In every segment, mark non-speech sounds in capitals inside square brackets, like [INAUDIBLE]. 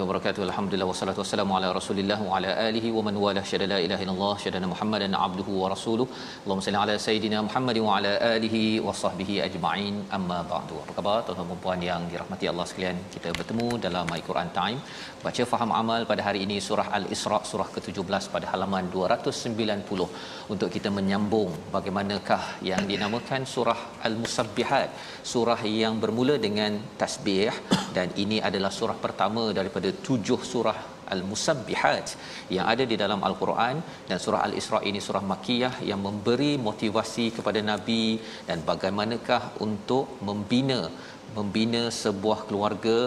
Warahmatullahi wabarakatuh. Alhamdulillah wassalatu wassalamu ala Rasulillah wa ala alihi wa man wala syada la ilaha illallah syada Muhammadan abduhu wa rasuluh. Allahumma salli ala sayidina Muhammad wa ala alihi wa sahbihi ajma'in. Amma ba'du. Apa khabar tuan-tuan dan puan yang dirahmati Allah sekalian? Kita bertemu dalam My Quran Time. Baca faham amal pada hari ini surah Al-Isra surah ke-17 pada halaman 290 untuk kita menyambung bagaimanakah yang dinamakan surah Al-Musabbihat, surah yang bermula dengan tasbih dan ini adalah surah pertama daripada tujuh surah Al-Musabbihat yang ada di dalam Al-Quran dan surah Al-Isra ini surah Makkiyah yang memberi motivasi kepada Nabi dan bagaimanakah untuk membina membina sebuah keluarga,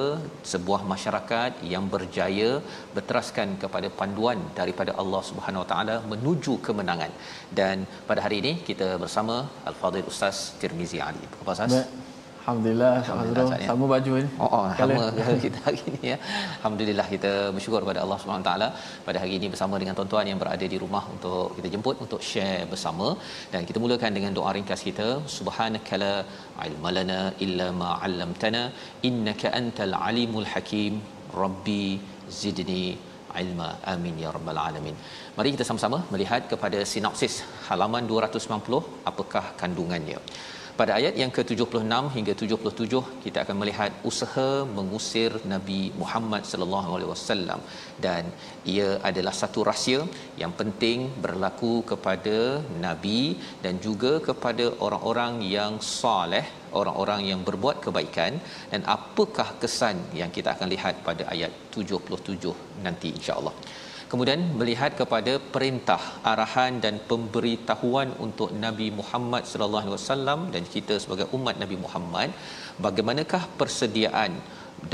sebuah masyarakat yang berjaya berteraskan kepada panduan daripada Allah Subhanahu Wa Taala menuju kemenangan. Dan pada hari ini kita bersama Al-Fadhil Ustaz Tirmizi Ali. Apa Ustaz? Alhamdulillah, Alhamdulillah ya. sama baju ni. Oh, oh sama [LAUGHS] kita hari ini ya. Alhamdulillah kita bersyukur kepada Allah Subhanahu taala pada hari ini bersama dengan tuan-tuan yang berada di rumah untuk kita jemput untuk share bersama. Dan kita mulakan dengan doa ringkas kita. Subhanakala ilmalana illa ma 'allamtana innaka antal alimul hakim. Rabbi zidni ilma. Amin ya rabbal alamin. Mari kita sama-sama melihat kepada sinopsis halaman 290 apakah kandungannya pada ayat yang ke-76 hingga 77 kita akan melihat usaha mengusir Nabi Muhammad sallallahu alaihi wasallam. Dan ia adalah satu rahsia yang penting berlaku kepada nabi dan juga kepada orang-orang yang soleh orang-orang yang berbuat kebaikan. Dan apakah kesan yang kita akan lihat pada ayat 77 nanti insya-Allah kemudian melihat kepada perintah arahan dan pemberitahuan untuk Nabi Muhammad sallallahu alaihi wasallam dan kita sebagai umat Nabi Muhammad bagaimanakah persediaan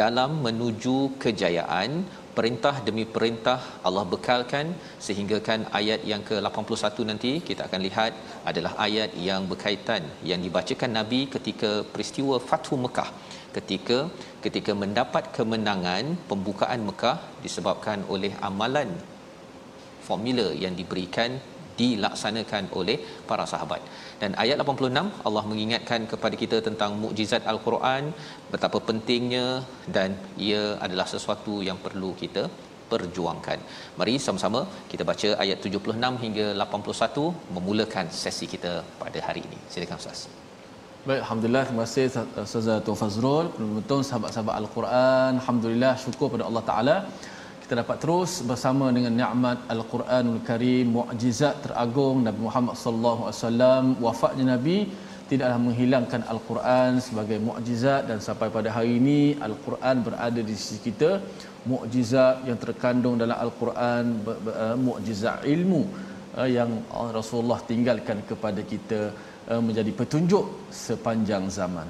dalam menuju kejayaan? Perintah demi perintah Allah bekalkan sehinggakan ayat yang ke-81 nanti kita akan lihat adalah ayat yang berkaitan yang dibacakan Nabi ketika peristiwa Fathu Mekah. Ketika ketika mendapat kemenangan pembukaan Mekah disebabkan oleh amalan formula yang diberikan dilaksanakan oleh para sahabat. Dan ayat 86 Allah mengingatkan kepada kita tentang mukjizat al-Quran, betapa pentingnya dan ia adalah sesuatu yang perlu kita perjuangkan. Mari sama-sama kita baca ayat 76 hingga 81 memulakan sesi kita pada hari ini. Silakan Ustaz. Baik, Alhamdulillah, terima kasih Ustaz Tuan Fazrul, betul sahabat-sahabat Al-Quran. Alhamdulillah, syukur pada Allah Ta'ala. Kita dapat terus bersama dengan nikmat Al-Quranul Karim, mukjizat teragung Nabi Muhammad sallallahu alaihi wasallam, wafatnya Nabi tidaklah menghilangkan Al-Quran sebagai mukjizat dan sampai pada hari ini Al-Quran berada di sisi kita. Mukjizat yang terkandung dalam Al-Quran uh, mukjizat ilmu uh, yang Rasulullah tinggalkan kepada kita uh, menjadi petunjuk sepanjang zaman.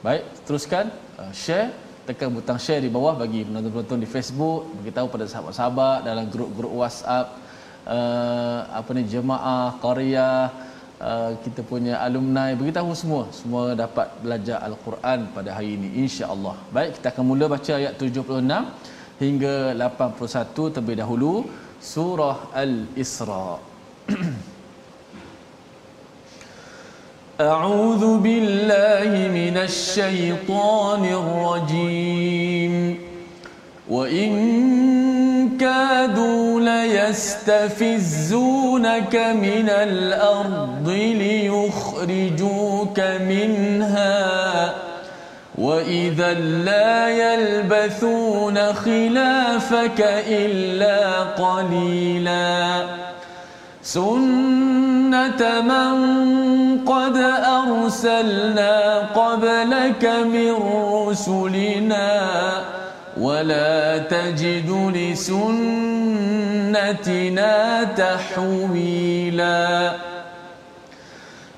Baik, teruskan share tekan butang share di bawah bagi penonton-penonton di Facebook beritahu pada sahabat-sahabat dalam grup-grup WhatsApp uh, apa ni jemaah qaryah uh, kita punya alumni beritahu semua semua dapat belajar al-Quran pada hari ini insya-Allah. Baik kita akan mula baca ayat 76 hingga 81 terlebih dahulu surah Al-Isra. [CLEARS THROAT] أعوذ بالله من الشيطان الرجيم. وإن كادوا ليستفزونك من الأرض ليخرجوك منها. وإذا لا يلبثون خلافك إلا قليلا. سنة من قد أرسلنا قبلك من رسلنا ولا تجد لسنتنا تحويلا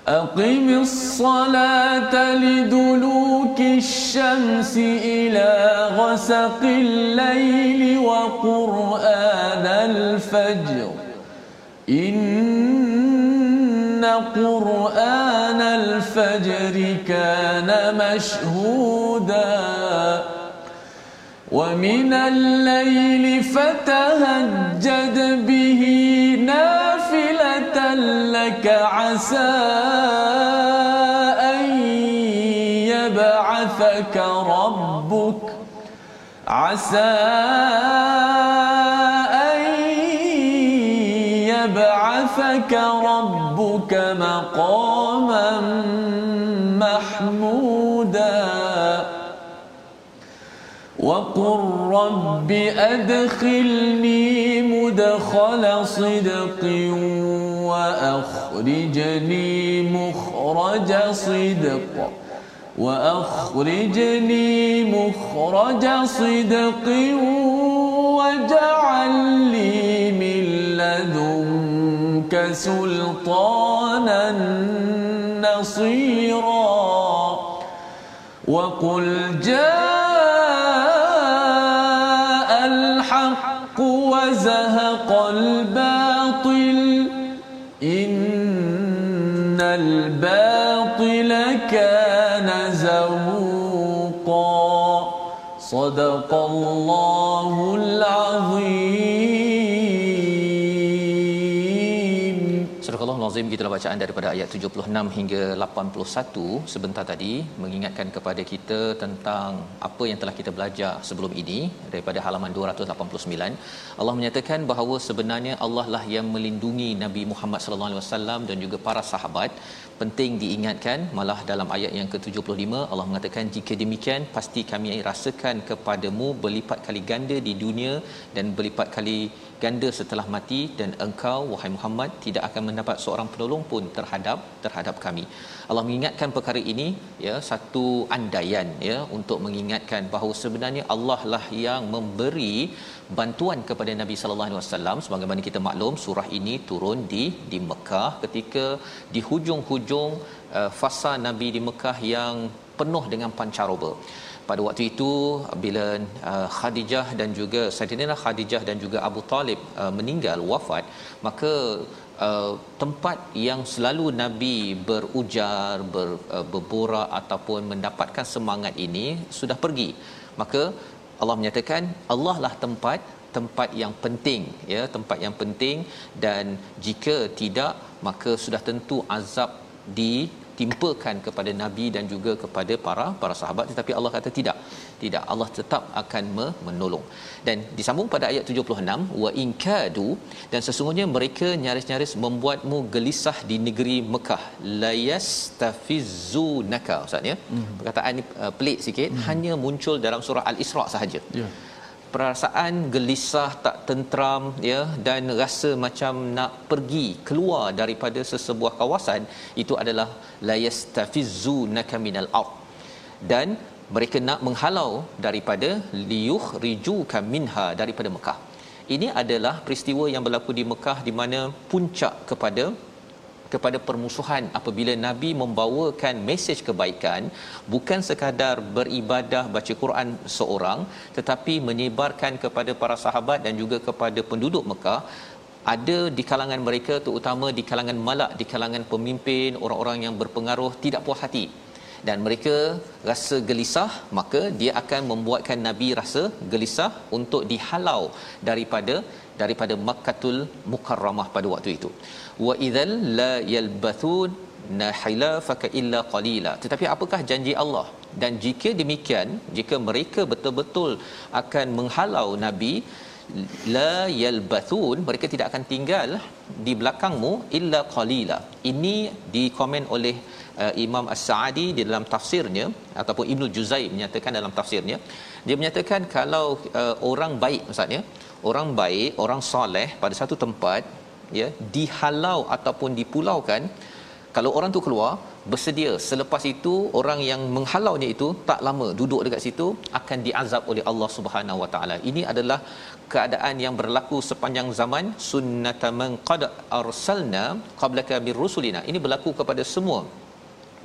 أقم الصلاة لدلوك الشمس إلى غسق الليل وقرآن الفجر إن قرآن الفجر كان مشهوداً ومن الليل فتهجد به نافلة لك عسى أن يبعثك ربك عسى ربك مقاما محمودا. وقل رب أدخلني مدخل صدق وأخرجني مخرج صدق وأخرجني مخرج صدق واجعل لي من لدنك سلطانا نصيرا وقل جاء وزهق الباطل إن الباطل كان زهوقا صدق الله Al-Azim kita bacaan daripada ayat 76 hingga 81 sebentar tadi mengingatkan kepada kita tentang apa yang telah kita belajar sebelum ini daripada halaman 289 Allah menyatakan bahawa sebenarnya Allah lah yang melindungi Nabi Muhammad sallallahu alaihi wasallam dan juga para sahabat. Penting diingatkan malah dalam ayat yang ke-75 Allah mengatakan jika demikian pasti kami rasakan kepadamu berlipat kali ganda di dunia dan berlipat kali ganda setelah mati dan engkau wahai Muhammad tidak akan mendapat seorang penolong pun terhadap terhadap kami. Allah mengingatkan perkara ini ya satu andaian ya untuk mengingatkan bahawa sebenarnya Allah lah yang memberi bantuan kepada Nabi sallallahu alaihi wasallam sebagaimana kita maklum surah ini turun di di Mekah ketika di hujung-hujung uh, fasa Nabi di Mekah yang penuh dengan pancaroba pada waktu itu bila uh, Khadijah dan juga Saidina Khadijah dan juga Abu Talib uh, meninggal wafat maka uh, tempat yang selalu Nabi berujar ber, uh, berborak ataupun mendapatkan semangat ini sudah pergi. Maka Allah menyatakan Allah lah tempat tempat yang penting ya tempat yang penting. Dan jika tidak maka sudah tentu azab di timpakan kepada nabi dan juga kepada para para sahabat. Tetapi Allah kata tidak. Tidak Allah tetap akan menolong. Dan disambung pada ayat 76 wa in kadu dan sesungguhnya mereka nyaris-nyaris membuatmu gelisah di negeri Mekah. Layastafizunaka ustaz ya? Hmm. perkataan ni uh, pelik sikit. Hmm. hanya muncul dalam surah al-isra sahaja. Yeah perasaan gelisah tak tentram ya dan rasa macam nak pergi keluar daripada sesebuah kawasan itu adalah layastafizunaka minal ard dan mereka nak menghalau daripada liyuh rijuka minha daripada Mekah. Ini adalah peristiwa yang berlaku di Mekah di mana puncak kepada kepada permusuhan apabila nabi membawakan mesej kebaikan bukan sekadar beribadah baca Quran seorang tetapi menyebarkan kepada para sahabat dan juga kepada penduduk Mekah. Ada di kalangan mereka terutama di kalangan malak di kalangan pemimpin orang-orang yang berpengaruh tidak puas hati dan mereka rasa gelisah maka dia akan membuatkan nabi rasa gelisah untuk dihalau daripada daripada Makkatul Mukarramah pada waktu itu. Wa idzal la yalbathun nahilafaka illa qalila. Tetapi apakah janji Allah? Dan jika demikian jika mereka betul-betul akan menghalau nabi la yalbathun mereka tidak akan tinggal di belakangmu illa qalila. Ini dikomen oleh uh, Imam As-Sa'di di dalam tafsirnya ataupun Ibnu Juzai menyatakan dalam tafsirnya dia menyatakan kalau uh, orang baik maksudnya orang baik orang soleh pada satu tempat ya dihalau ataupun dipulaukan kalau orang tu keluar bersedia. Selepas itu orang yang menghalaunya itu tak lama duduk dekat situ akan diazab oleh Allah Subhanahu Wa Taala. Ini adalah keadaan yang berlaku sepanjang zaman. Sunnataman qad arsalna qablaka bir rusulina. Ini berlaku kepada semua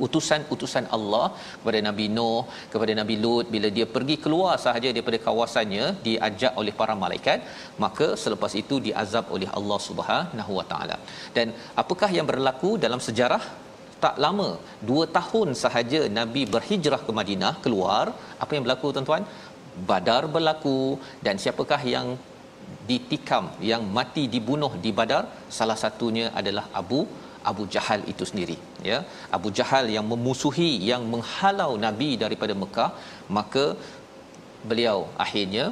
utusan-utusan Allah kepada Nabi Nuh, kepada Nabi Lut. Bila dia pergi keluar sahaja daripada kawasannya diajak oleh para malaikat, maka selepas itu diazab oleh Allah Subhanahu Wa Taala. Dan apakah yang berlaku dalam sejarah? Tak lama dua tahun sahaja Nabi berhijrah ke Madinah keluar apa yang berlaku tuan-tuan? Badar berlaku. Dan siapakah yang ditikam yang mati dibunuh di Badar? Salah satunya adalah Abu Abu Jahal itu sendiri ya Abu Jahal yang memusuhi yang menghalau nabi daripada Mekah maka beliau akhirnya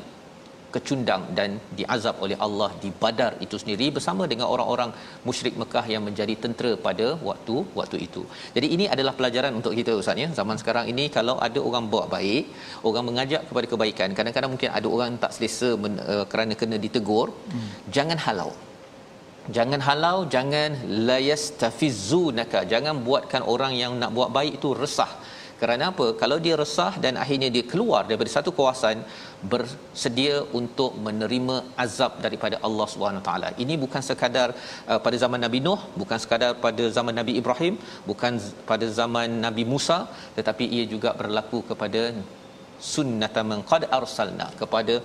kecundang dan diazab oleh Allah di Badar itu sendiri bersama dengan orang-orang musyrik Mekah yang menjadi tentera pada waktu waktu itu. Jadi ini adalah pelajaran untuk kita ustaz ya. Zaman sekarang ini kalau ada orang buat baik, orang mengajak kepada kebaikan, kadang-kadang mungkin ada orang tak selesa men, uh, kerana kena ditegur, hmm. jangan halau jangan halau jangan layastafizunaka jangan buatkan orang yang nak buat baik itu resah. Kerana apa? Kalau dia resah dan akhirnya dia keluar daripada satu kawasan bersedia untuk menerima azab daripada Allah Subhanahu taala. Ini bukan sekadar uh, pada zaman Nabi Nuh bukan sekadar pada zaman Nabi Ibrahim bukan pada zaman Nabi Musa tetapi ia juga berlaku kepada sunnatan qad arsalna kepada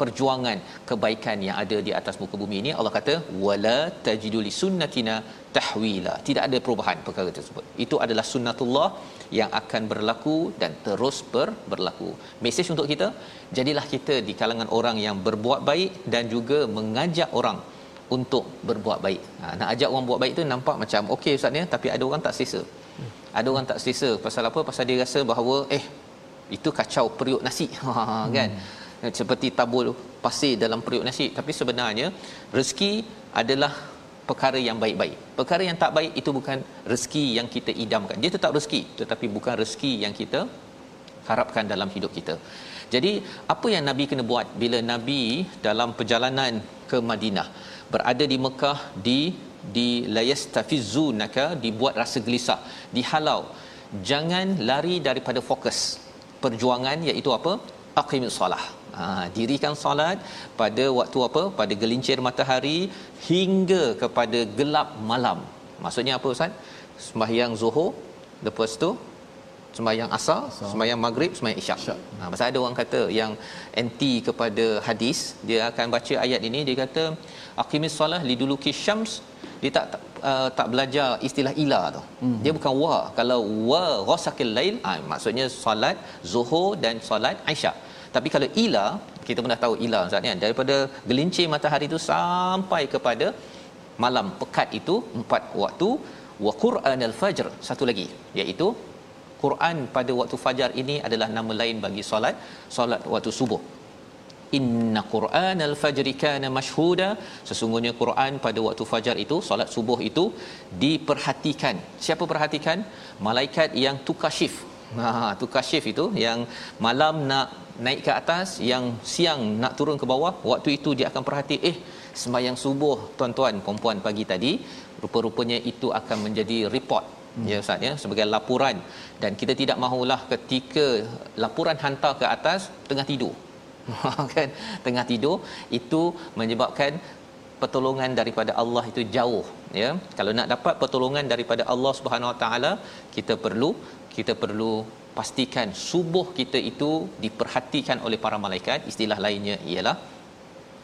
perjuangan kebaikan yang ada di atas muka bumi ini Allah kata wala tajidu li sunnatina tahwila. Tidak ada perubahan perkara tersebut. Itu adalah sunnatullah yang akan berlaku dan terus ber, berlaku. Mesej untuk kita jadilah kita di kalangan orang yang berbuat baik dan juga mengajak orang untuk berbuat baik. Ha, nak ajak orang buat baik tu nampak macam okey ustaz ni tapi ada orang tak selesa. Ada orang tak selesa. Pasal apa? Pasal dia rasa bahawa eh itu kacau periuk nasi. [LAUGHS] Ha, kan? Hmm seperti tabul pasir dalam periuk nasi tapi sebenarnya rezeki adalah perkara yang baik-baik. Perkara yang tak baik itu bukan rezeki yang kita idamkan. Dia tetap rezeki tetapi bukan rezeki yang kita harapkan dalam hidup kita. Jadi apa yang Nabi kena buat bila Nabi dalam perjalanan ke Madinah berada di Mekah di di layastafizunaka dibuat rasa gelisah, dihalau. Jangan lari daripada fokus perjuangan iaitu apa? Aqimus solah ha, dirikan solat pada waktu apa pada gelincir matahari hingga kepada gelap malam maksudnya apa ustaz sembahyang zuhur lepas tu sembahyang asar, asar. sembahyang maghrib, sembahyang isyak. isyak. Ha pasal ada orang kata yang anti kepada hadis, dia akan baca ayat ini dia kata aqimis solah liduluki syams dia tak uh, tak belajar istilah ila tu. Hmm. Dia bukan wa. Kalau wa ghasaqil lail, ha, maksudnya solat zuhur dan solat isyak. Tapi kalau ila, kita pun dah tahu ila Ustaz kan, daripada gelincir matahari itu sampai kepada malam pekat itu empat waktu wa Quran al-fajr satu lagi iaitu Quran pada waktu fajar ini adalah nama lain bagi solat solat waktu subuh. Inna Quran al-fajr kana mashhuda sesungguhnya Quran pada waktu fajar itu solat subuh itu diperhatikan. Siapa perhatikan? Malaikat yang tukar shift. Ha tukar shift itu yang malam nak naik ke atas yang siang nak turun ke bawah waktu itu dia akan perhati eh sembahyang subuh tuan-tuan puan-puan pagi tadi rupa-rupanya itu akan menjadi report. Hmm. ya ustaz ya sebagai laporan. Dan kita tidak mahulah ketika laporan hantar ke atas tengah tidur. [LAUGHS] Kan? Tengah tidur itu menyebabkan pertolongan daripada Allah itu jauh ya. Kalau nak dapat pertolongan daripada Allah Subhanahu Wa Taala kita perlu kita perlu pastikan subuh kita itu diperhatikan oleh para malaikat. Istilah lainnya ialah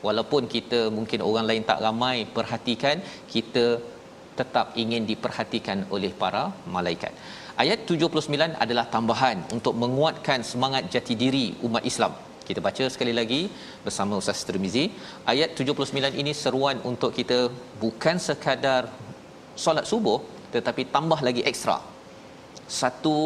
walaupun kita mungkin orang lain tak ramai perhatikan kita tetap ingin diperhatikan oleh para malaikat. Ayat 79 adalah tambahan untuk menguatkan semangat jati diri umat Islam. Kita baca sekali lagi bersama Ustaz Tirmizi. Ayat 79 ini seruan untuk kita bukan sekadar solat subuh tetapi tambah lagi ekstra. Satu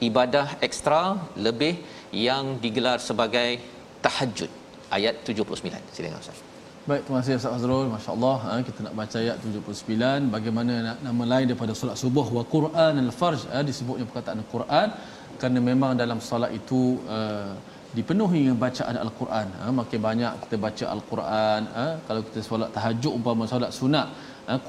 ibadah ekstra lebih yang digelar sebagai tahajud ayat 79 silakan ustaz. Baik, terima kasih Ustaz Azrul. Masya-Allah, ha, kita nak baca ayat 79 bagaimana nama lain daripada solat subuh? Wa Quran al-Farj. Ha, disebutnya perkataan Al-Quran kerana memang dalam solat itu uh, dipenuhi dengan bacaan Al-Quran. Makin banyak kita baca Al-Quran, kalau kita solat tahajud umpama solat sunat,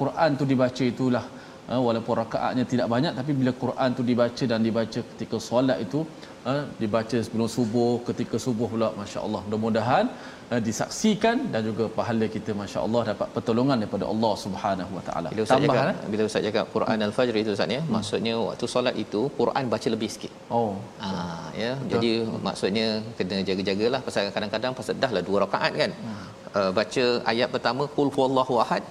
Quran tu dibaca itulah ha, walaupun rakaatnya tidak banyak tapi bila Quran tu dibaca dan dibaca ketika solat itu ha, dibaca sebelum subuh, ketika subuh pula masya-Allah. Mudah-mudahan uh, disaksikan dan juga pahala kita masya-Allah dapat pertolongan daripada Allah Subhanahu Wa Taala. Bila Ustaz cakap, eh? bila Ustaz cakap Quran Al-Fajr itu Ustaz ya, hmm. maksudnya waktu solat itu Quran baca lebih sikit. Oh. Ha, ya. Betul. Jadi maksudnya kena jaga-jagalah pasal kadang-kadang pasal dah lah dua rakaat kan. Hmm. Uh, baca ayat pertama qul huwallahu ahad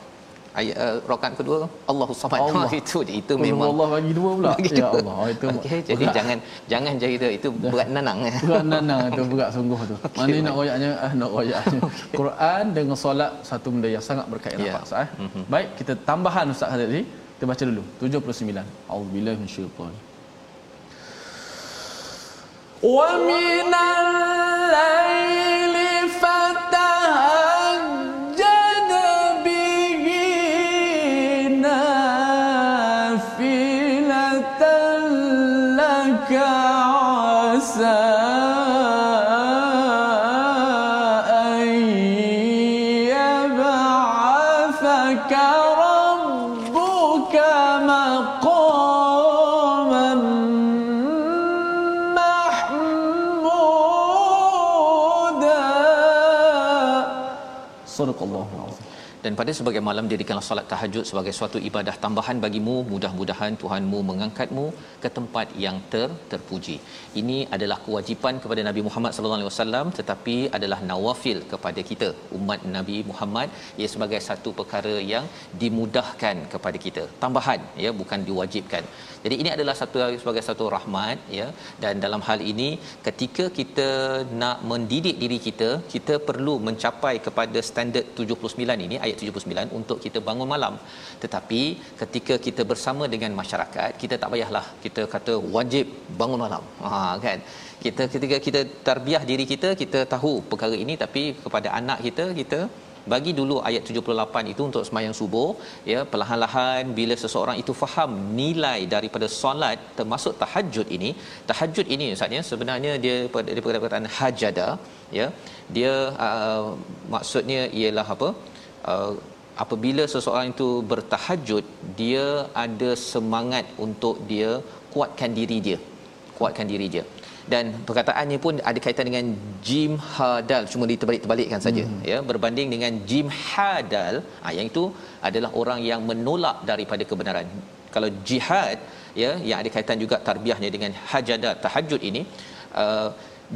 ayat uh, rakaat kedua Allahu samad Allah. itu [LAUGHS] itu Kul memang Allah bagi dua pula Bagi ya dua. Allah oh, itu okay, [LAUGHS] jadi berat. jangan jangan jadi itu itu berat nanang [LAUGHS] berat nanang itu berat sungguh tu okay, mana nak royaknya ah nak royaknya okay. Quran dengan solat satu benda yang sangat berkait Ya. yeah. eh mm-hmm. baik kita tambahan ustaz tadi kita baca dulu 79 auzubillahi minasyaitan ومن الليل Subhanakallahumma dan pada sebagai malam dirikanlah solat tahajud sebagai suatu ibadah tambahan bagimu. Mudah-mudahan Tuhanmu mengangkatmu ke tempat yang ter terpuji. Ini adalah kewajipan kepada Nabi Muhammad sallallahu alaihi wasallam tetapi adalah nawafil kepada kita umat Nabi Muhammad. Ia sebagai satu perkara yang dimudahkan kepada kita. Tambahan ya bukan diwajibkan. Jadi ini adalah satu sebagai satu rahmat ya. Dan dalam hal ini ketika kita nak mendidik diri kita kita perlu mencapai kepada standard 79 ini ayat 79 untuk kita bangun malam tetapi ketika kita bersama dengan masyarakat kita tak payahlah kita kata wajib bangun malam. Ha kan? Kita ketika kita tarbiyah diri kita kita tahu perkara ini tapi kepada anak kita kita bagi dulu ayat 78 itu untuk sembahyang subuh ya perlahan-lahan bila seseorang itu faham nilai daripada solat termasuk tahajud ini. Tahajud ini ustaz ya sebenarnya dia daripada perkataan hajada ya dia uh, maksudnya ialah apa uh, apabila seseorang itu bertahajud dia ada semangat untuk dia kuatkan diri dia. Kuatkan diri dia. Dan perkataannya pun ada kaitan dengan jim hadal. Cuma diterbalik-terbalikkan saja hmm. ya. Berbanding dengan jim hadal ha, yang itu adalah orang yang menolak daripada kebenaran. Kalau jihad ya yang ada kaitan juga tarbiyahnya dengan hajada tahajud ini uh,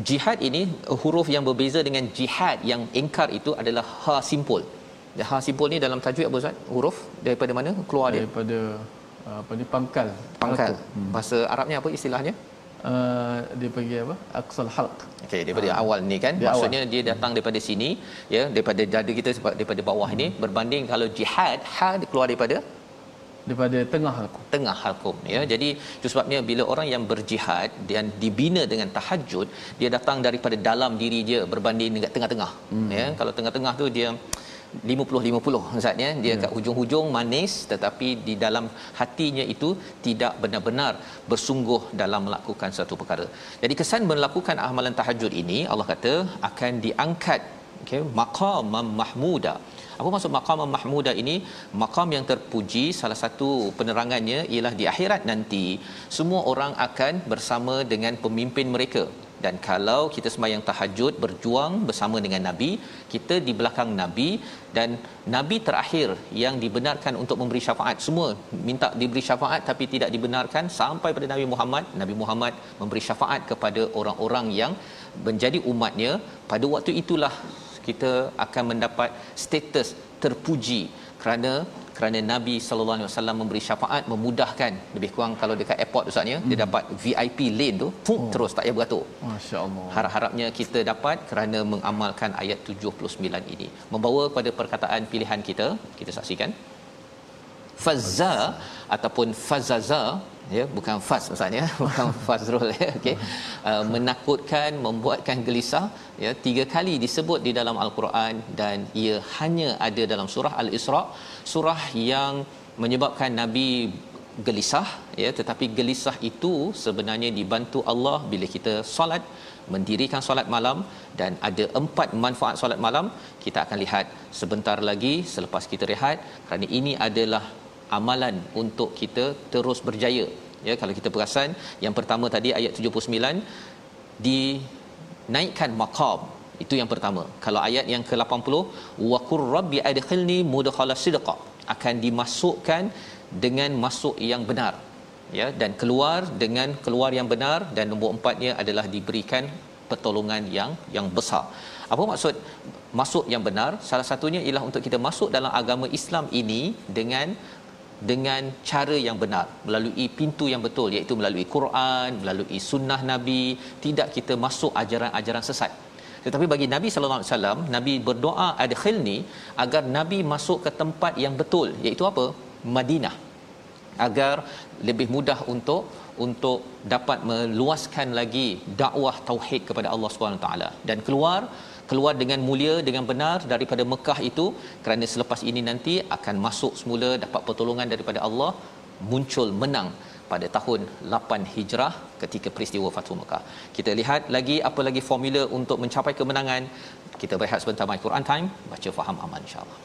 jihad ini huruf yang berbeza dengan jihad yang ingkar itu adalah ha simpul ha simpul ni dalam tajwid apa ustaz? Huruf daripada mana? Keluar dia? Daripada apa ni pangkal. Pangkal. Hmm. bahasa arabnya apa istilahnya? Uh, dia pergi apa? Aqsal halq. Okey daripada Ah. awal ni kan Dia maksudnya dia datang daripada sini ya daripada dada kita sebab daripada bawah ini berbanding kalau jihad ha keluar daripada? Daripada tengah halq tengah halkum ya. Jadi itu sebabnya bila orang yang berjihad dan dibina dengan tahajud dia datang daripada dalam diri dia berbanding dengan tengah-tengah hmm. ya. Kalau tengah-tengah tu dia 50 50 ustaz ya dia Ya. kat hujung-hujung manis tetapi di dalam hatinya itu tidak benar-benar bersungguh dalam melakukan satu perkara. Jadi kesan melakukan amalan tahajud ini Allah kata akan diangkat okey maqam mahmuda. Apa maksud maqam mahmuda ini? Maqam yang terpuji salah satu penerangannya ialah di akhirat nanti semua orang akan bersama dengan pemimpin mereka dan kalau kita sembahyang tahajud berjuang bersama dengan nabi kita di belakang nabi dan nabi terakhir yang dibenarkan untuk memberi syafaat. Semua minta diberi syafaat tapi tidak dibenarkan sampai pada nabi Muhammad. Nabi Muhammad memberi syafaat kepada orang-orang yang menjadi umatnya. Pada waktu itulah kita akan mendapat status terpuji kerana kerana Nabi sallallahu alaihi wasallam memberi syafaat memudahkan. Lebih kurang kalau dekat airport ustaz ya hmm. dia dapat VIP lane tu fuk, oh. terus tak payah beratur. masya-Allah. Harap-harapnya kita dapat kerana mengamalkan ayat 79 ini. Membawa kepada perkataan pilihan kita kita saksikan. Fazza ataupun fazaza ya bukan faz maksudnya [LAUGHS] bukan fazrul ya. Okey. Uh, menakutkan membuatkan gelisah ya tiga kali disebut di dalam al-Quran dan ia hanya ada dalam surah al-Isra. Surah yang menyebabkan nabi gelisah ya tetapi gelisah itu sebenarnya dibantu Allah bila kita solat mendirikan solat malam dan ada empat manfaat solat malam. Kita akan lihat sebentar lagi selepas kita rehat. Kerana ini adalah amalan untuk kita terus berjaya. Ya kalau kita perasan yang pertama tadi ayat 79 dinaikkan maqam. Itu yang pertama. Kalau ayat yang ke-80 wa qur rabbi adkhilni mudkhala sidqa akan dimasukkan dengan masuk yang benar. Ya dan keluar dengan keluar yang benar dan nombor empatnya adalah diberikan pertolongan yang yang besar. Apa maksud masuk yang benar? Salah satunya ialah untuk kita masuk dalam agama Islam ini dengan dengan cara yang benar melalui pintu yang betul iaitu melalui Quran melalui sunnah nabi tidak kita masuk ajaran-ajaran sesat. Tetapi bagi Nabi sallallahu alaihi wasallam Nabi berdoa adkhilni agar Nabi masuk ke tempat yang betul iaitu apa? Madinah. Agar lebih mudah untuk untuk dapat meluaskan lagi dakwah tauhid kepada Allah Subhanahu taala. Dan keluar keluar dengan mulia dengan benar daripada Mekah itu kerana selepas ini nanti akan masuk semula dapat pertolongan daripada Allah muncul menang pada tahun 8 Hijrah ketika peristiwa Fathu Mekah. Kita lihat lagi apa lagi formula untuk mencapai kemenangan. Kita berehat sebentar My Quran Time, baca faham aman insya-Allah.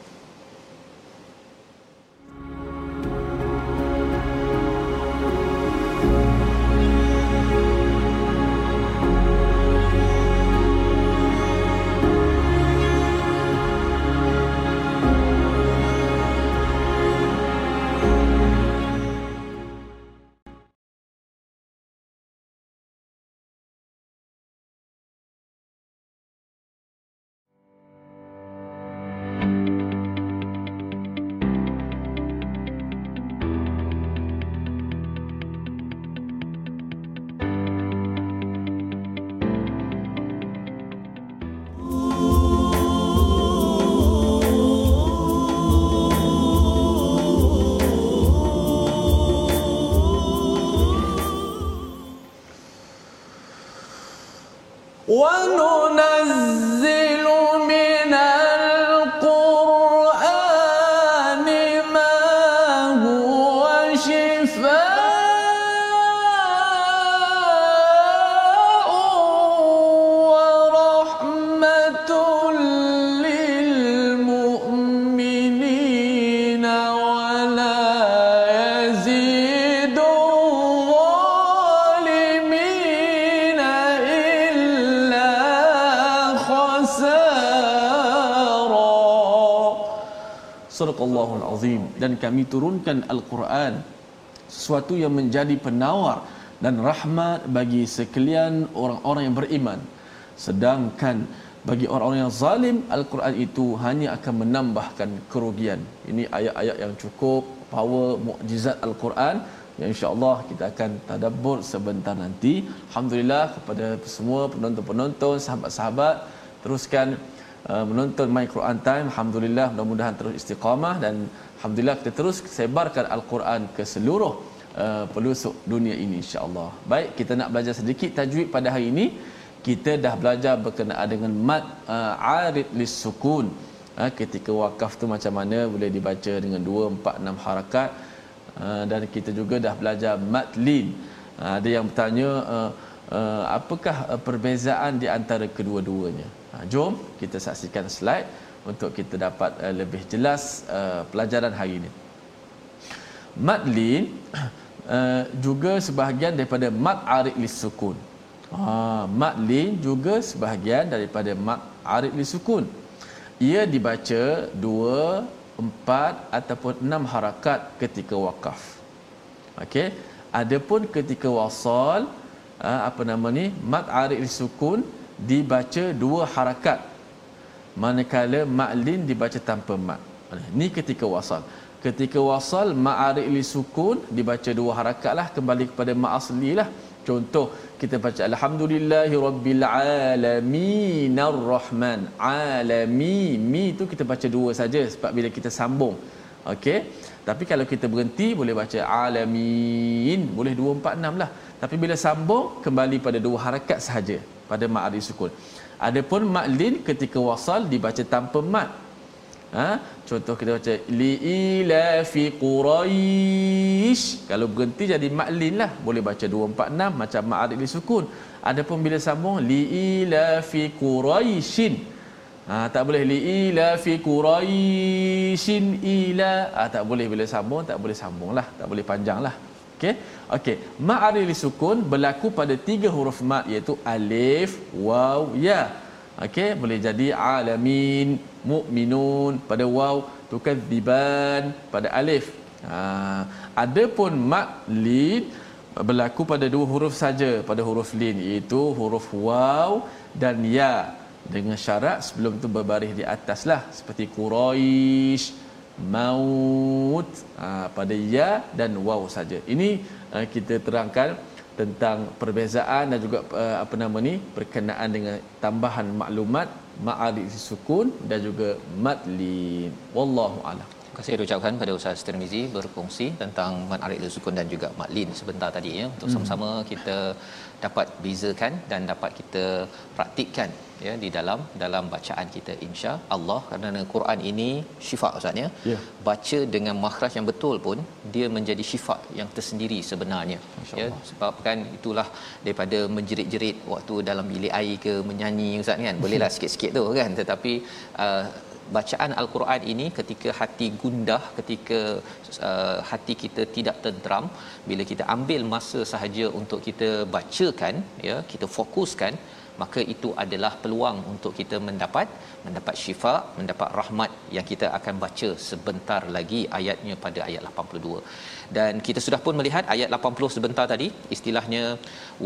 ونور Azim dan kami turunkan Al-Quran sesuatu yang menjadi penawar dan rahmat bagi sekalian orang-orang yang beriman. Sedangkan bagi orang-orang yang zalim Al-Quran itu hanya akan menambahkan kerugian. Ini ayat-ayat yang cukup power mukjizat Al-Quran yang insya-Allah kita akan tadabbur sebentar nanti. Alhamdulillah kepada semua penonton-penonton sahabat-sahabat teruskan Uh, menonton My Quran Time alhamdulillah mudah-mudahan terus istiqamah dan alhamdulillah kita terus sebarkan al-Quran ke seluruh uh, pelosok dunia ini insya-Allah. Baik, kita nak belajar sedikit tajwid pada hari ini. Kita dah belajar berkenaan dengan mad uh, arid lis sukun. Uh, ketika wakaf tu macam mana boleh dibaca dengan 2 4 6 harakat. Uh, dan kita juga dah belajar mad lin. Uh, ada yang bertanya uh, uh, apakah uh, perbezaan di antara kedua-duanya? Ha, jom kita saksikan slide untuk kita dapat uh, lebih jelas uh, pelajaran hari ini. Madlin uh, [CLEARS THROAT] juga sebahagian daripada mad arid lis sukun. Ha, madlin juga sebahagian daripada mad arid lis sukun. Ia dibaca dua, empat ataupun enam harakat ketika wakaf. Okey. Adapun ketika wasal uh, apa nama ni mad arid lis sukun dibaca dua harakat. Manakala ma'lin dibaca tanpa mak ni ketika wasal. Ketika wasal ma'arik li sukun dibaca dua harakat lah kembali kepada ma asli lah. Contoh kita baca alhamdulillahi rabbil alamin arrahman. Alami mi tu kita baca dua saja sebab bila kita sambung. Okey? Tapi kalau kita berhenti boleh baca alamin boleh 246 lah tapi bila sambung kembali pada dua harakat sahaja pada ma'arif sukun. Adapun maklin ketika wasal dibaca tanpa mat. Ha? contoh kita baca li ila fi quraish. Kalau berhenti jadi maklin lah. Boleh baca 246 macam ma'arif sukun. Adapun bila sambung li ila fi quraishin. Ha, tak boleh li ila fi quraishin ila. Ha, tak boleh bila sambung tak boleh sambunglah tak boleh panjanglah okey? Okey. Ma'aril sukun berlaku pada tiga huruf ma iaitu alif waw ya. Okey? Boleh jadi alamin mukminun pada waw tukadziban pada alif. Ha, adapun ma lin berlaku pada dua huruf saja. Pada huruf lin iaitu huruf waw dan ya. Dengan syarat sebelum tu berbaris di atas lah. Seperti Quraisy maut ha, pada ya dan waw saja. Ini uh, kita terangkan tentang perbezaan dan juga uh, apa nama ni berkenaan dengan tambahan maklumat ma'arif sukun dan juga madlin wallahu alam. Terima kasih ucapkan pada Ustaz Tirmizi berkongsi tentang Mat Arif Sukun dan juga Mat Lin sebentar tadi ya. Untuk sama-sama kita dapat bezakan dan dapat kita praktikkan ya di dalam dalam bacaan kita insya Allah. Kerana Quran ini syifa ustaz ya. Yeah. baca dengan makhraj yang betul pun dia menjadi syifa yang tersendiri sebenarnya. Ya sebab kan itulah daripada menjerit-jerit waktu dalam bilik air ke menyanyi ustaz kan. Bolehlah sikit-sikit tu kan. Tetapi uh, bacaan al-Quran ini ketika hati gundah ketika uh, hati kita tidak tenteram bila kita ambil masa sahaja untuk kita bacakan ya kita fokuskan maka itu adalah peluang untuk kita mendapat mendapat syifa mendapat rahmat yang kita akan baca sebentar lagi ayatnya pada ayat 82 dan kita sudah pun melihat ayat 80 sebentar tadi istilahnya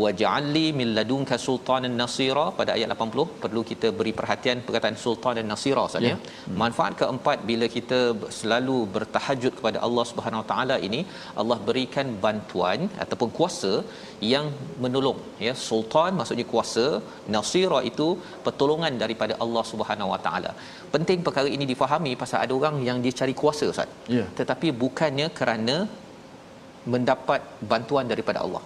waja'alli min ladunka sultanan nasira pada ayat 80 perlu kita beri perhatian perkataan sultan dan nasira saja ya. hmm. manfaat keempat bila kita selalu bertahajud kepada Allah Subhanahu taala ini Allah berikan bantuan ataupun kuasa yang menolong ya sultan maksudnya kuasa nasira itu pertolongan daripada Allah Subhanahu Wa taala. Penting perkara ini difahami pasal ada orang yang dia cari kuasa ustaz. Ya. Tetapi bukannya kerana mendapat bantuan daripada Allah.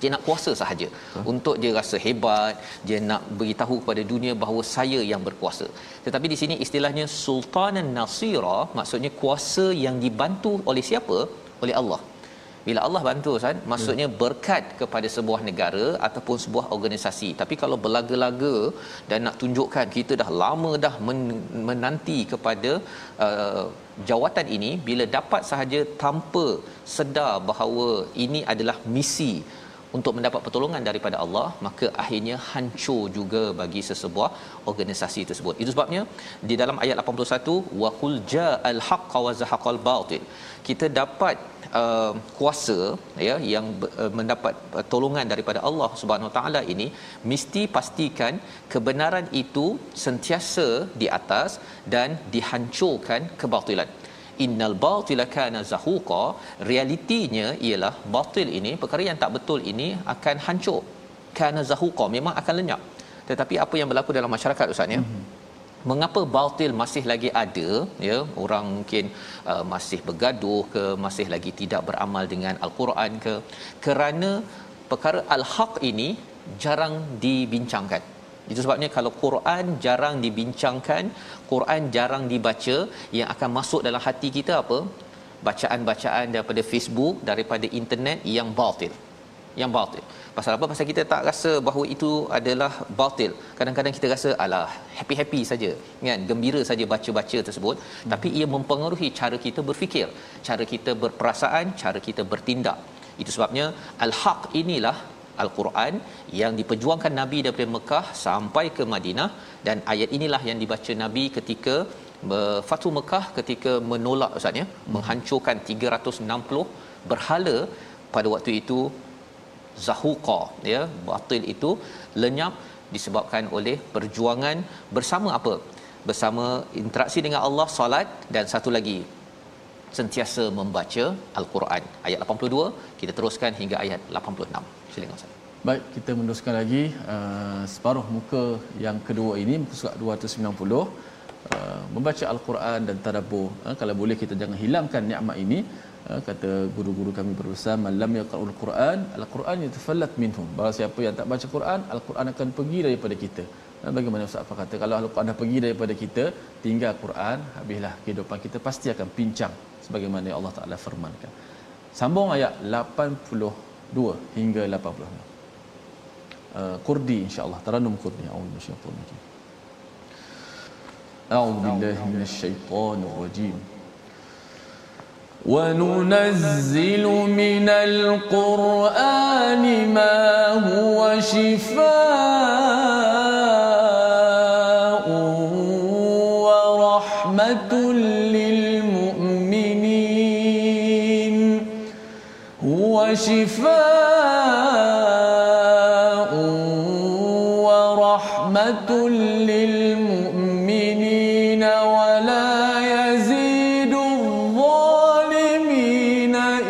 Dia nak kuasa sahaja. Huh? untuk dia rasa hebat dia nak beritahu kepada dunia bahawa saya yang berkuasa. Tetapi di sini istilahnya sultanan nasira maksudnya kuasa yang dibantu oleh siapa? Oleh Allah bila Allah bantu Ustaz maksudnya berkat kepada sebuah negara ataupun sebuah organisasi. Tapi kalau berlaga-laga dan nak tunjukkan kita dah lama dah men- menanti kepada uh, jawatan ini bila dapat sahaja tanpa sedar bahawa ini adalah misi untuk mendapat pertolongan daripada Allah maka akhirnya hancur juga bagi sesebuah organisasi tersebut. Itu sebabnya di dalam ayat 81 wa qul ja'al haqqa wa zahaqal batil. Kita dapat uh, kuasa ya yang uh, mendapat pertolongan daripada Allah Subhanahu taala ini mesti pastikan kebenaran itu sentiasa di atas dan dihancurkan kebatilan innal batila kana zahuqa. Realitinya ialah batil ini perkara yang tak betul ini akan hancur. Kana zahuqa memang akan lenyap. Tetapi apa yang berlaku dalam masyarakat ustaz ya? Mm-hmm. mengapa batil masih lagi ada ya? Orang mungkin uh, masih bergaduh ke masih lagi tidak beramal dengan al-Quran ke? Kerana perkara al-haq ini jarang dibincangkan. Itu sebabnya kalau Quran jarang dibincangkan, Quran jarang dibaca, yang akan masuk dalam hati kita apa? Bacaan-bacaan daripada Facebook, daripada internet yang batil. Yang batil. Pasal apa? Pasal kita tak rasa bahawa itu adalah batil. Kadang-kadang kita rasa alah happy-happy saja, kan? Gembira saja baca-baca tersebut, hmm. tapi ia mempengaruhi cara kita berfikir, cara kita berperasaan, cara kita bertindak. Itu sebabnya al-haq inilah Al-Quran yang diperjuangkan Nabi daripada Mekah sampai ke Madinah. Dan ayat inilah yang dibaca Nabi ketika Fatu Mekah ketika menolak Ustaz ya hmm. menghancurkan 360 berhala pada waktu itu. Zahuqa ya batil itu lenyap disebabkan oleh perjuangan bersama apa? Bersama interaksi dengan Allah solat dan satu lagi sentiasa membaca al-Quran. Ayat 82 kita teruskan hingga ayat 86 Silakan Ustaz. Baik, kita meneruskan lagi uh, separuh muka yang kedua ini muka surat 290. uh, membaca al-Quran dan tadabbur. Uh, kalau boleh kita jangan hilangkan nikmat ini. Kata guru-guru kami berusaha malam yaqra'ul Quran al-Quran yatafallat minhum. Barang siapa yang tak baca Quran al-Quran akan pergi daripada kita. Bagaimana Ustaz apa kata? Kalau al-Quran dah pergi daripada kita tinggal Quran habislah kehidupan kita pasti akan pincang sebagaimana Allah Taala firmankan. Sambung ayat 82 hingga 86 uh, kurdi insyaallah taranum kurdi a'udzu bisyaitanir rajim a'udzu billahi minasyaitonir rajim وننزل من القرآن ما هو شفاء ورحمة هو شفاء للمؤمنين ولا يزيد الظالمين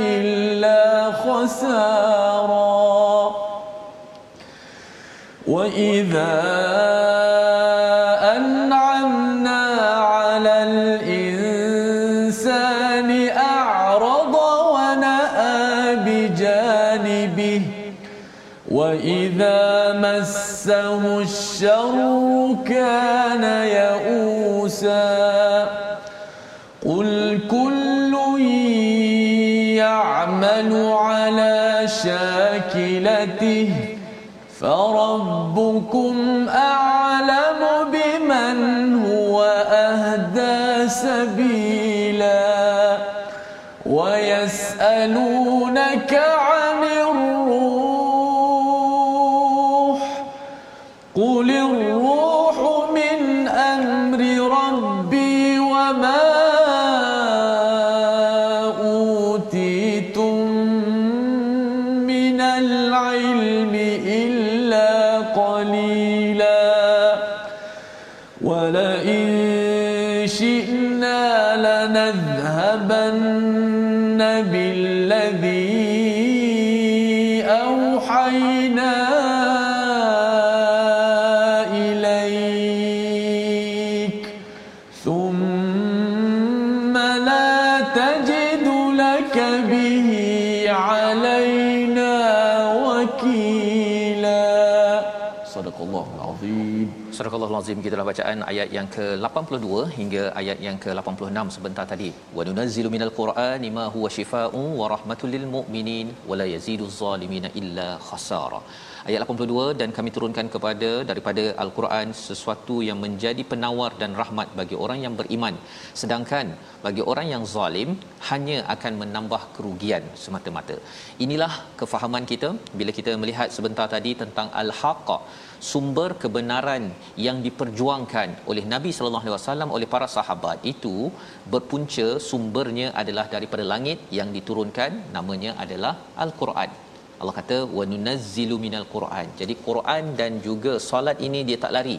إلا خسارا. وإذا شاكلته فربكم أعلم تجد Astagfirullahalazim kita dalam bacaan ayat yang ke-82 hingga ayat yang ke-86 sebentar tadi. Wa nunazzilu minal qur'ani ma huwa shifaa'un wa rahmatul lil mu'minin wa la yaziduz zalimina illa khasara. Ayat 82 dan kami turunkan kepada daripada al-Quran sesuatu yang menjadi penawar dan rahmat bagi orang yang beriman sedangkan bagi orang yang zalim hanya akan menambah kerugian semata-mata. Inilah kefahaman kita bila kita melihat sebentar tadi tentang al-haqqa sumber kebenaran yang diperjuangkan oleh Nabi sallallahu alaihi wasallam oleh para sahabat itu berpunca sumbernya adalah daripada langit yang diturunkan namanya adalah al-Quran. Allah kata wa nunazzilu minal Quran. Jadi Quran dan juga solat ini dia tak lari.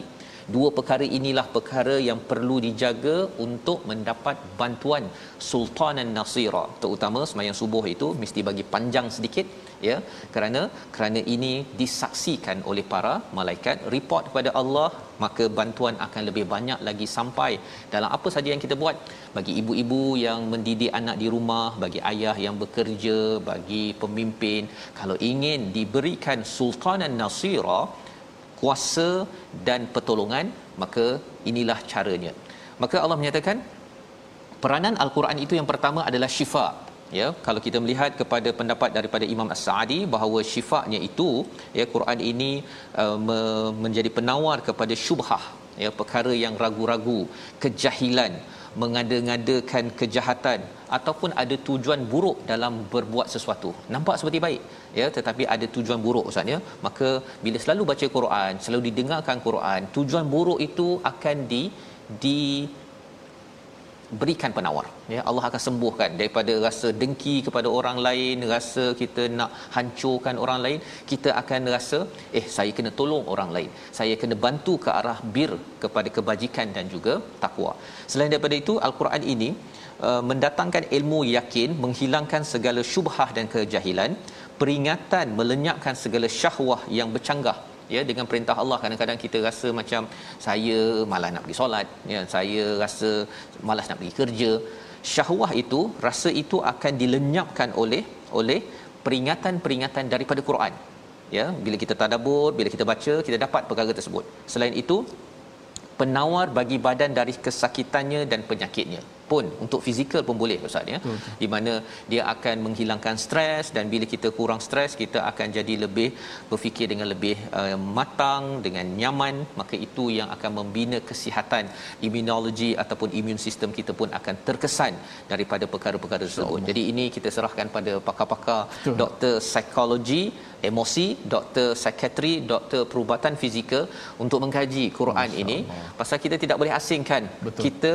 Dua perkara inilah perkara yang perlu dijaga untuk mendapat bantuan sultanan nasira. Terutama sembahyang subuh itu mesti bagi panjang sedikit ya. Kerana kerana ini disaksikan oleh para malaikat. Report kepada Allah maka bantuan akan lebih banyak lagi sampai dalam apa saja yang kita buat. Bagi ibu-ibu yang mendidik anak di rumah bagi ayah yang bekerja bagi pemimpin. Kalau ingin diberikan sultanan nasira kuasa dan pertolongan maka inilah caranya. Maka Allah menyatakan peranan al-Quran itu yang pertama adalah syifa. Ya kalau kita melihat kepada pendapat daripada Imam As-Sa'di bahawa syifanya itu ya Quran ini uh, me- menjadi penawar kepada syubhah ya perkara yang ragu-ragu kejahilan mengada-ngadakan kejahatan ataupun ada tujuan buruk dalam berbuat sesuatu. Nampak seperti baik ya. Tetapi ada tujuan buruk ustaz ya. Maka bila selalu baca Quran selalu didengarkan Quran tujuan buruk itu akan di di berikan penawar. Ya Allah akan sembuhkan daripada rasa dengki kepada orang lain rasa kita nak hancurkan orang lain. Kita akan rasa eh saya kena tolong orang lain. Saya kena bantu ke arah bir kepada kebajikan dan juga takwa. Selain daripada itu al-Quran ini uh, mendatangkan ilmu yakin menghilangkan segala syubhah dan kejahilan peringatan melenyapkan segala syahwah yang bercanggah ya dengan perintah Allah kadang-kadang kita rasa macam saya malas nak pergi solat ya saya rasa malas nak pergi kerja. Syahwah itu rasa itu akan dilenyapkan oleh oleh peringatan-peringatan daripada Quran. Ya bila kita tadabbur bila kita baca kita dapat perkara tersebut. Selain itu penawar bagi badan dari kesakitannya dan penyakitnya pun untuk fizikal pun boleh ustaz ya. Okay. di mana dia akan menghilangkan stres dan bila kita kurang stres kita akan jadi lebih berfikir dengan lebih uh, matang dengan nyaman. Maka itu yang akan membina kesihatan. Imunologi ataupun imun sistem kita pun akan terkesan daripada perkara-perkara tersebut. Jadi ini kita serahkan pada pakar-pakar doktor psikologi emosi doktor psikiatri doktor perubatan fizikal untuk mengkaji Quran ini. Pasal kita tidak boleh asingkan Betul. kita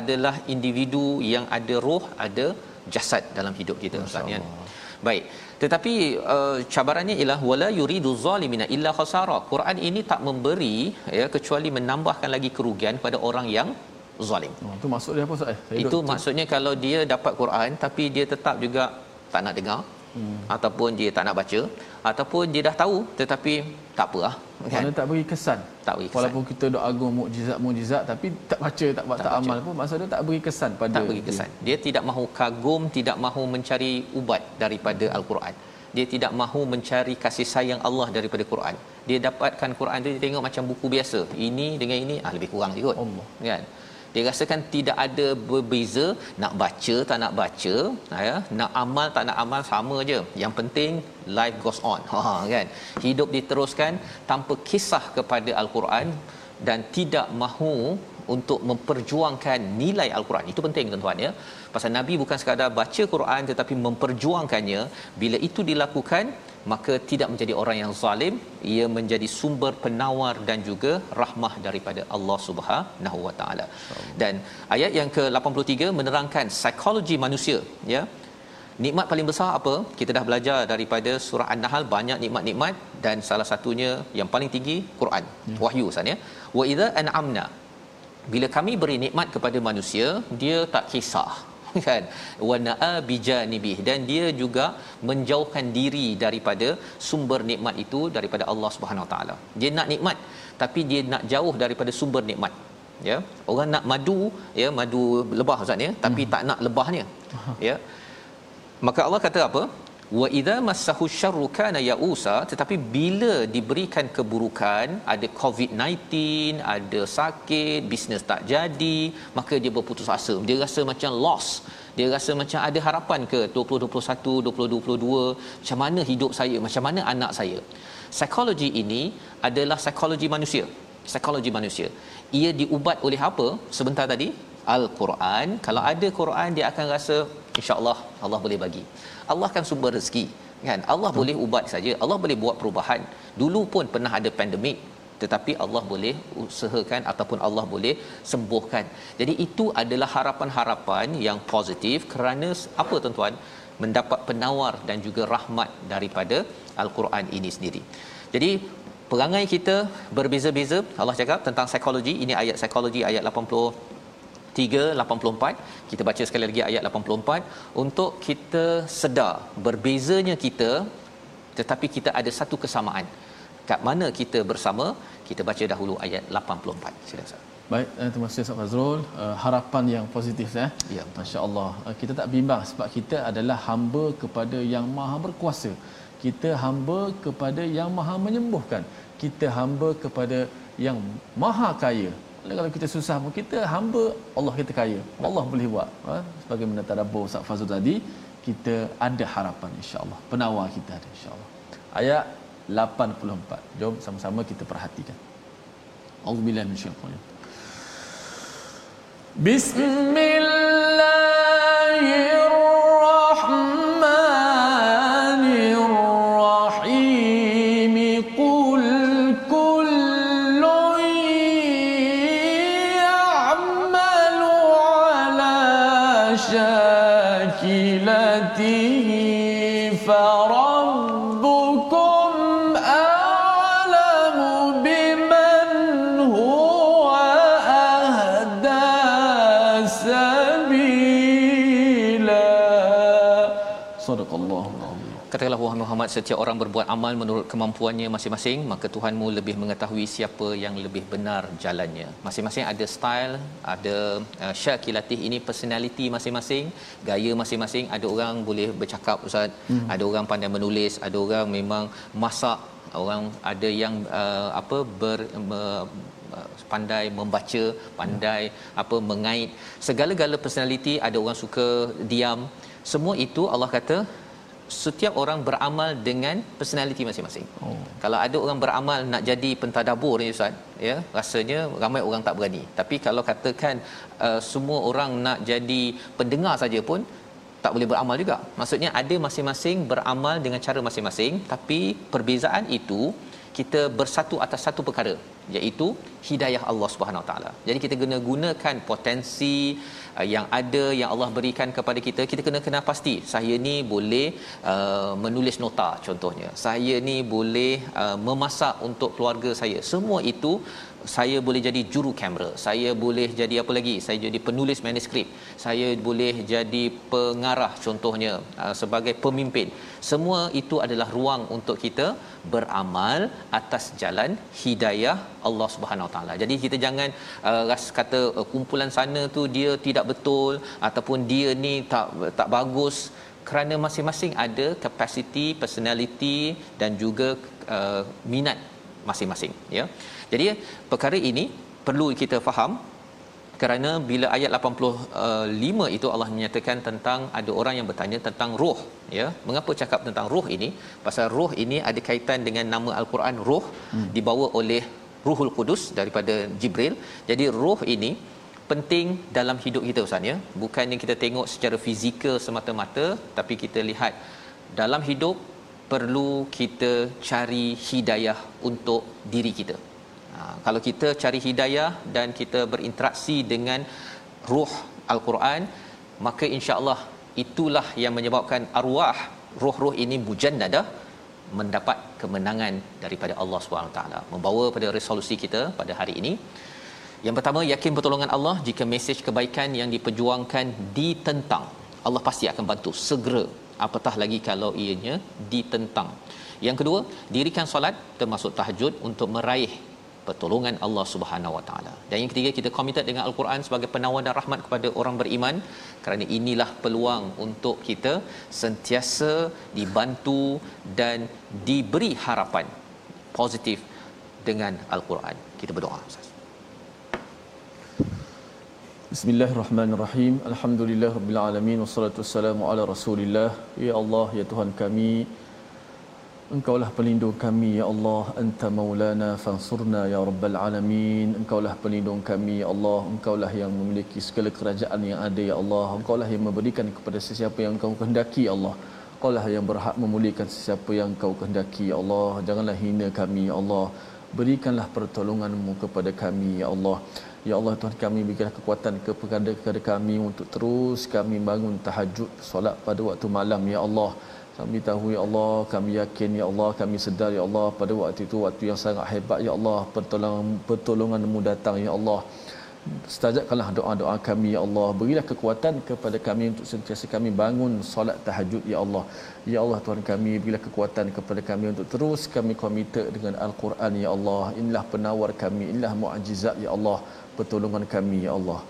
adalah individu yang ada roh ada jasad dalam hidup kita ustaz ya. Baik. Tetapi uh, cabarannya ialah wala yuridu zalimina illa khasara. Quran ini tak memberi ya kecuali menambahkan lagi kerugian pada orang yang zalim. Oh, itu maksud dia apa ustaz? Eh? itu maksudnya kalau dia dapat Quran tapi dia tetap juga tak nak dengar hmm. ataupun dia tak nak baca ataupun dia dah tahu tetapi tak apa lah kan? Mana tak beri kesan. Tak beri kesan. Walaupun kita doa agung mukjizat-mukjizat tapi tak baca tak buat tak, tak amal pun maksud dia tak beri kesan pada tak beri kesan. dia. dia tidak mahu kagum tidak mahu mencari ubat daripada al-Quran. Dia tidak mahu mencari kasih sayang Allah daripada Quran. Dia dapatkan Quran dia tengok macam buku biasa. Ini dengan ini ah lebih kurang juga. Allah. Kan dia rasakan tidak ada berbeza nak baca tak nak baca ya. Nak amal tak nak amal sama aje yang penting life goes on. Ha kan? Hidup diteruskan tanpa kisah kepada al-Quran dan tidak mahu untuk memperjuangkan nilai al-Quran. Itu penting tuan-tuan ya. Pasal nabi bukan sekadar baca Quran tetapi memperjuangkannya. Bila itu dilakukan maka tidak menjadi orang yang zalim ia menjadi sumber penawar dan juga rahmah daripada Allah Subhanahu Wa Taala. Dan ayat yang ke-83 menerangkan psikologi manusia ya. Nikmat paling besar apa? Kita dah belajar daripada surah an-nahl banyak nikmat-nikmat dan salah satunya yang paling tinggi Quran. Ya. wahyu sana ya. Wa idza an'amna bila kami beri nikmat kepada manusia dia tak kisah [LAUGHS] kan? Wanaa bijanibih dan dia juga menjauhkan diri daripada sumber nikmat itu daripada Allah Subhanahu Wa Taala. Dia nak nikmat tapi dia nak jauh daripada sumber nikmat ya? Orang nak madu ya madu lebah ustaz ya? Tapi hmm. tak nak lebahnya ya? Maka Allah kata apa wa idza massahu syarru kana yausa tetapi bila diberikan keburukan ada covid-19 ada sakit bisnes tak jadi maka dia berputus asa. Dia rasa macam loss dia rasa macam ada harapan ke 2021 2022 macam mana hidup saya macam mana anak saya? Psikologi ini adalah psikologi manusia. Psikologi manusia. Ia diubat oleh apa? Sebentar tadi al-Quran. Kalau ada Quran dia akan rasa insya-Allah Allah boleh bagi Allah kan sumber rezeki kan? Allah hmm. boleh ubat saja Allah boleh buat perubahan. Dulu pun pernah ada pandemik tetapi Allah boleh usahakan ataupun Allah boleh sembuhkan. Jadi itu adalah harapan-harapan yang positif kerana apa tuan-tuan? Mendapat penawar dan juga rahmat daripada al-Quran ini sendiri. Jadi perangai kita berbeza-beza. Allah cakap tentang psikologi ini ayat psikologi ayat 384 kita baca sekali lagi ayat 84 untuk kita sedar berbezanya kita tetapi kita ada satu kesamaan kat mana kita bersama kita baca dahulu ayat 84 sila Ustaz Baik, eh, terima kasih Ustaz Fazrul. Uh, harapan yang positif eh. Ya, masya-Allah. Uh, kita tak bimbang sebab kita adalah hamba kepada yang Maha berkuasa. Kita hamba kepada yang Maha menyembuhkan. Kita hamba kepada yang Maha kaya kalau kita susah pun kita hamba Allah kita kaya. Allah boleh buat. Ha? sebagaimana tadabbur Ustaz Fazul tadi kita ada harapan insya-Allah. Penawar kita ada insya-Allah. Ayat 84 jom sama-sama kita perhatikan. Auzubillahi minasyaitanir Bismillahirrahmanirrahim سبيلا Muhammad setiap orang berbuat amal menurut kemampuannya masing-masing maka Tuhanmu lebih mengetahui siapa yang lebih benar jalannya. Masing-masing ada style ada uh, syakilatih ini personality masing-masing gaya masing-masing. Ada orang boleh bercakap ustaz. Hmm. ada orang pandai menulis ada orang memang masak. Orang ada yang uh, apa ber me, pandai membaca pandai apa mengait. Segala-gala personality ada orang suka diam. Semua itu Allah kata setiap orang beramal dengan personality masing-masing. Oh. Kalau ada orang beramal nak jadi pentadabur ni ustaz, ya, rasanya ramai orang tak berani. Tapi kalau katakan uh, semua orang nak jadi pendengar saja pun tak boleh beramal juga. Maksudnya ada masing-masing beramal dengan cara masing-masing, tapi perbezaan itu kita bersatu atas satu perkara iaitu hidayah Allah Subhanahu Wa Taala. Jadi kita kena gunakan potensi yang ada yang Allah berikan kepada kita. Kita kena kena pasti saya ni boleh uh, menulis nota contohnya. Saya ni boleh uh, memasak untuk keluarga saya. Semua itu saya boleh jadi juru kamera saya boleh jadi apa lagi saya jadi penulis manuskrip saya boleh jadi pengarah contohnya uh, sebagai pemimpin. Semua itu adalah ruang untuk kita beramal atas jalan hidayah Allah Subhanahu taala. Jadi kita jangan uh, ras kata uh, kumpulan sana tu dia tidak betul ataupun dia ni tak tak bagus. Kerana masing-masing ada kapasiti personality dan juga uh, minat masing-masing ya jadi perkara ini perlu kita faham kerana bila ayat 85 itu Allah menyatakan tentang ada orang yang bertanya tentang roh ya. Mengapa cakap tentang roh ini? Pasal roh ini ada kaitan dengan nama al-Quran roh hmm. dibawa oleh Ruhul Kudus daripada Jibril. Jadi roh ini penting dalam hidup kita ustaz ya. Bukannya kita tengok secara fizikal semata-mata tapi kita lihat dalam hidup perlu kita cari hidayah untuk diri kita kalau kita cari hidayah dan kita berinteraksi dengan ruh al-Quran maka insya-Allah itulah yang menyebabkan arwah roh-roh ini mujannadah mendapat kemenangan daripada Allah taala. Membawa pada resolusi kita pada hari ini. Yang pertama yakin pertolongan Allah. Jika mesej kebaikan yang diperjuangkan ditentang Allah pasti akan bantu segera. Apatah lagi kalau ianya ditentang. Yang kedua dirikan solat termasuk tahajud untuk meraih pertolongan Allah Subhanahu Wa Taala. Dan yang ketiga kita komited dengan Al-Quran sebagai penawar dan rahmat kepada orang beriman kerana inilah peluang untuk kita sentiasa dibantu dan diberi harapan positif dengan Al-Quran. Kita berdoa. Bismillahirrahmanirrahim. Alhamdulillahirabbil wassalatu wassalamu ala Rasulillah. Ya Allah, ya Tuhan kami, Engkaulah pelindung kami ya Allah. Anta maulana fansurna ya rabbal alamin. Engkaulah pelindung kami ya Allah. Engkaulah yang memiliki segala kerajaan yang ada ya Allah. Engkaulah yang memberikan kepada sesiapa yang engkau kehendaki ya Allah. Engkaulah yang berhak memulihkan sesiapa yang engkau kehendaki ya Allah. Janganlah hina kami ya Allah. Berikanlah pertolonganmu kepada kami ya Allah. Ya Allah Tuhan kami berikanlah kekuatan kepada kepada kami untuk terus kami bangun tahajud solat pada waktu malam ya Allah kami tahu ya Allah, kami yakin ya Allah, kami sedar ya Allah pada waktu itu waktu yang sangat hebat ya Allah, pertolongan pertolonganmu datang ya Allah. Stajabkanlah doa-doa kami ya Allah. Berilah kekuatan kepada kami untuk sentiasa kami bangun solat tahajud ya Allah. Ya Allah Tuhan kami berilah kekuatan kepada kami untuk terus kami komited dengan Al-Quran ya Allah. Inilah penawar kami, inilah mukjizat ya Allah, pertolongan kami ya Allah.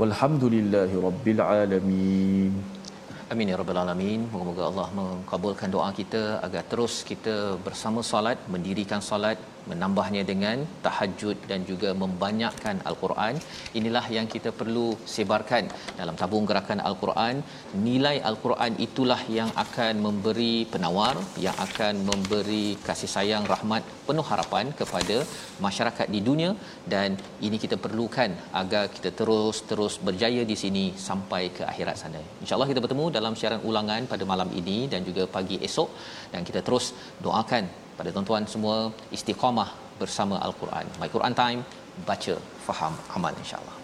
Walhamdulillahi rabbil alamin. Amin ya rabbal alamin. Moga-moga Allah mengabulkan doa kita agar terus kita bersama solat, mendirikan solat, menambahnya dengan tahajud dan juga membanyakkan al-Quran. Inilah yang kita perlu sebarkan dalam tabung gerakan al-Quran. Nilai al-Quran itulah yang akan memberi penawar, yang akan memberi kasih sayang, rahmat, penuh harapan kepada masyarakat di dunia dan ini kita perlukan agar kita terus-terus berjaya di sini sampai ke akhirat sana. Insya-Allah kita bertemu dalam siaran ulangan pada malam ini dan juga pagi esok dan kita terus doakan pada tuan-tuan semua istiqamah bersama al-Quran. My Quran Time baca faham amal insya-Allah.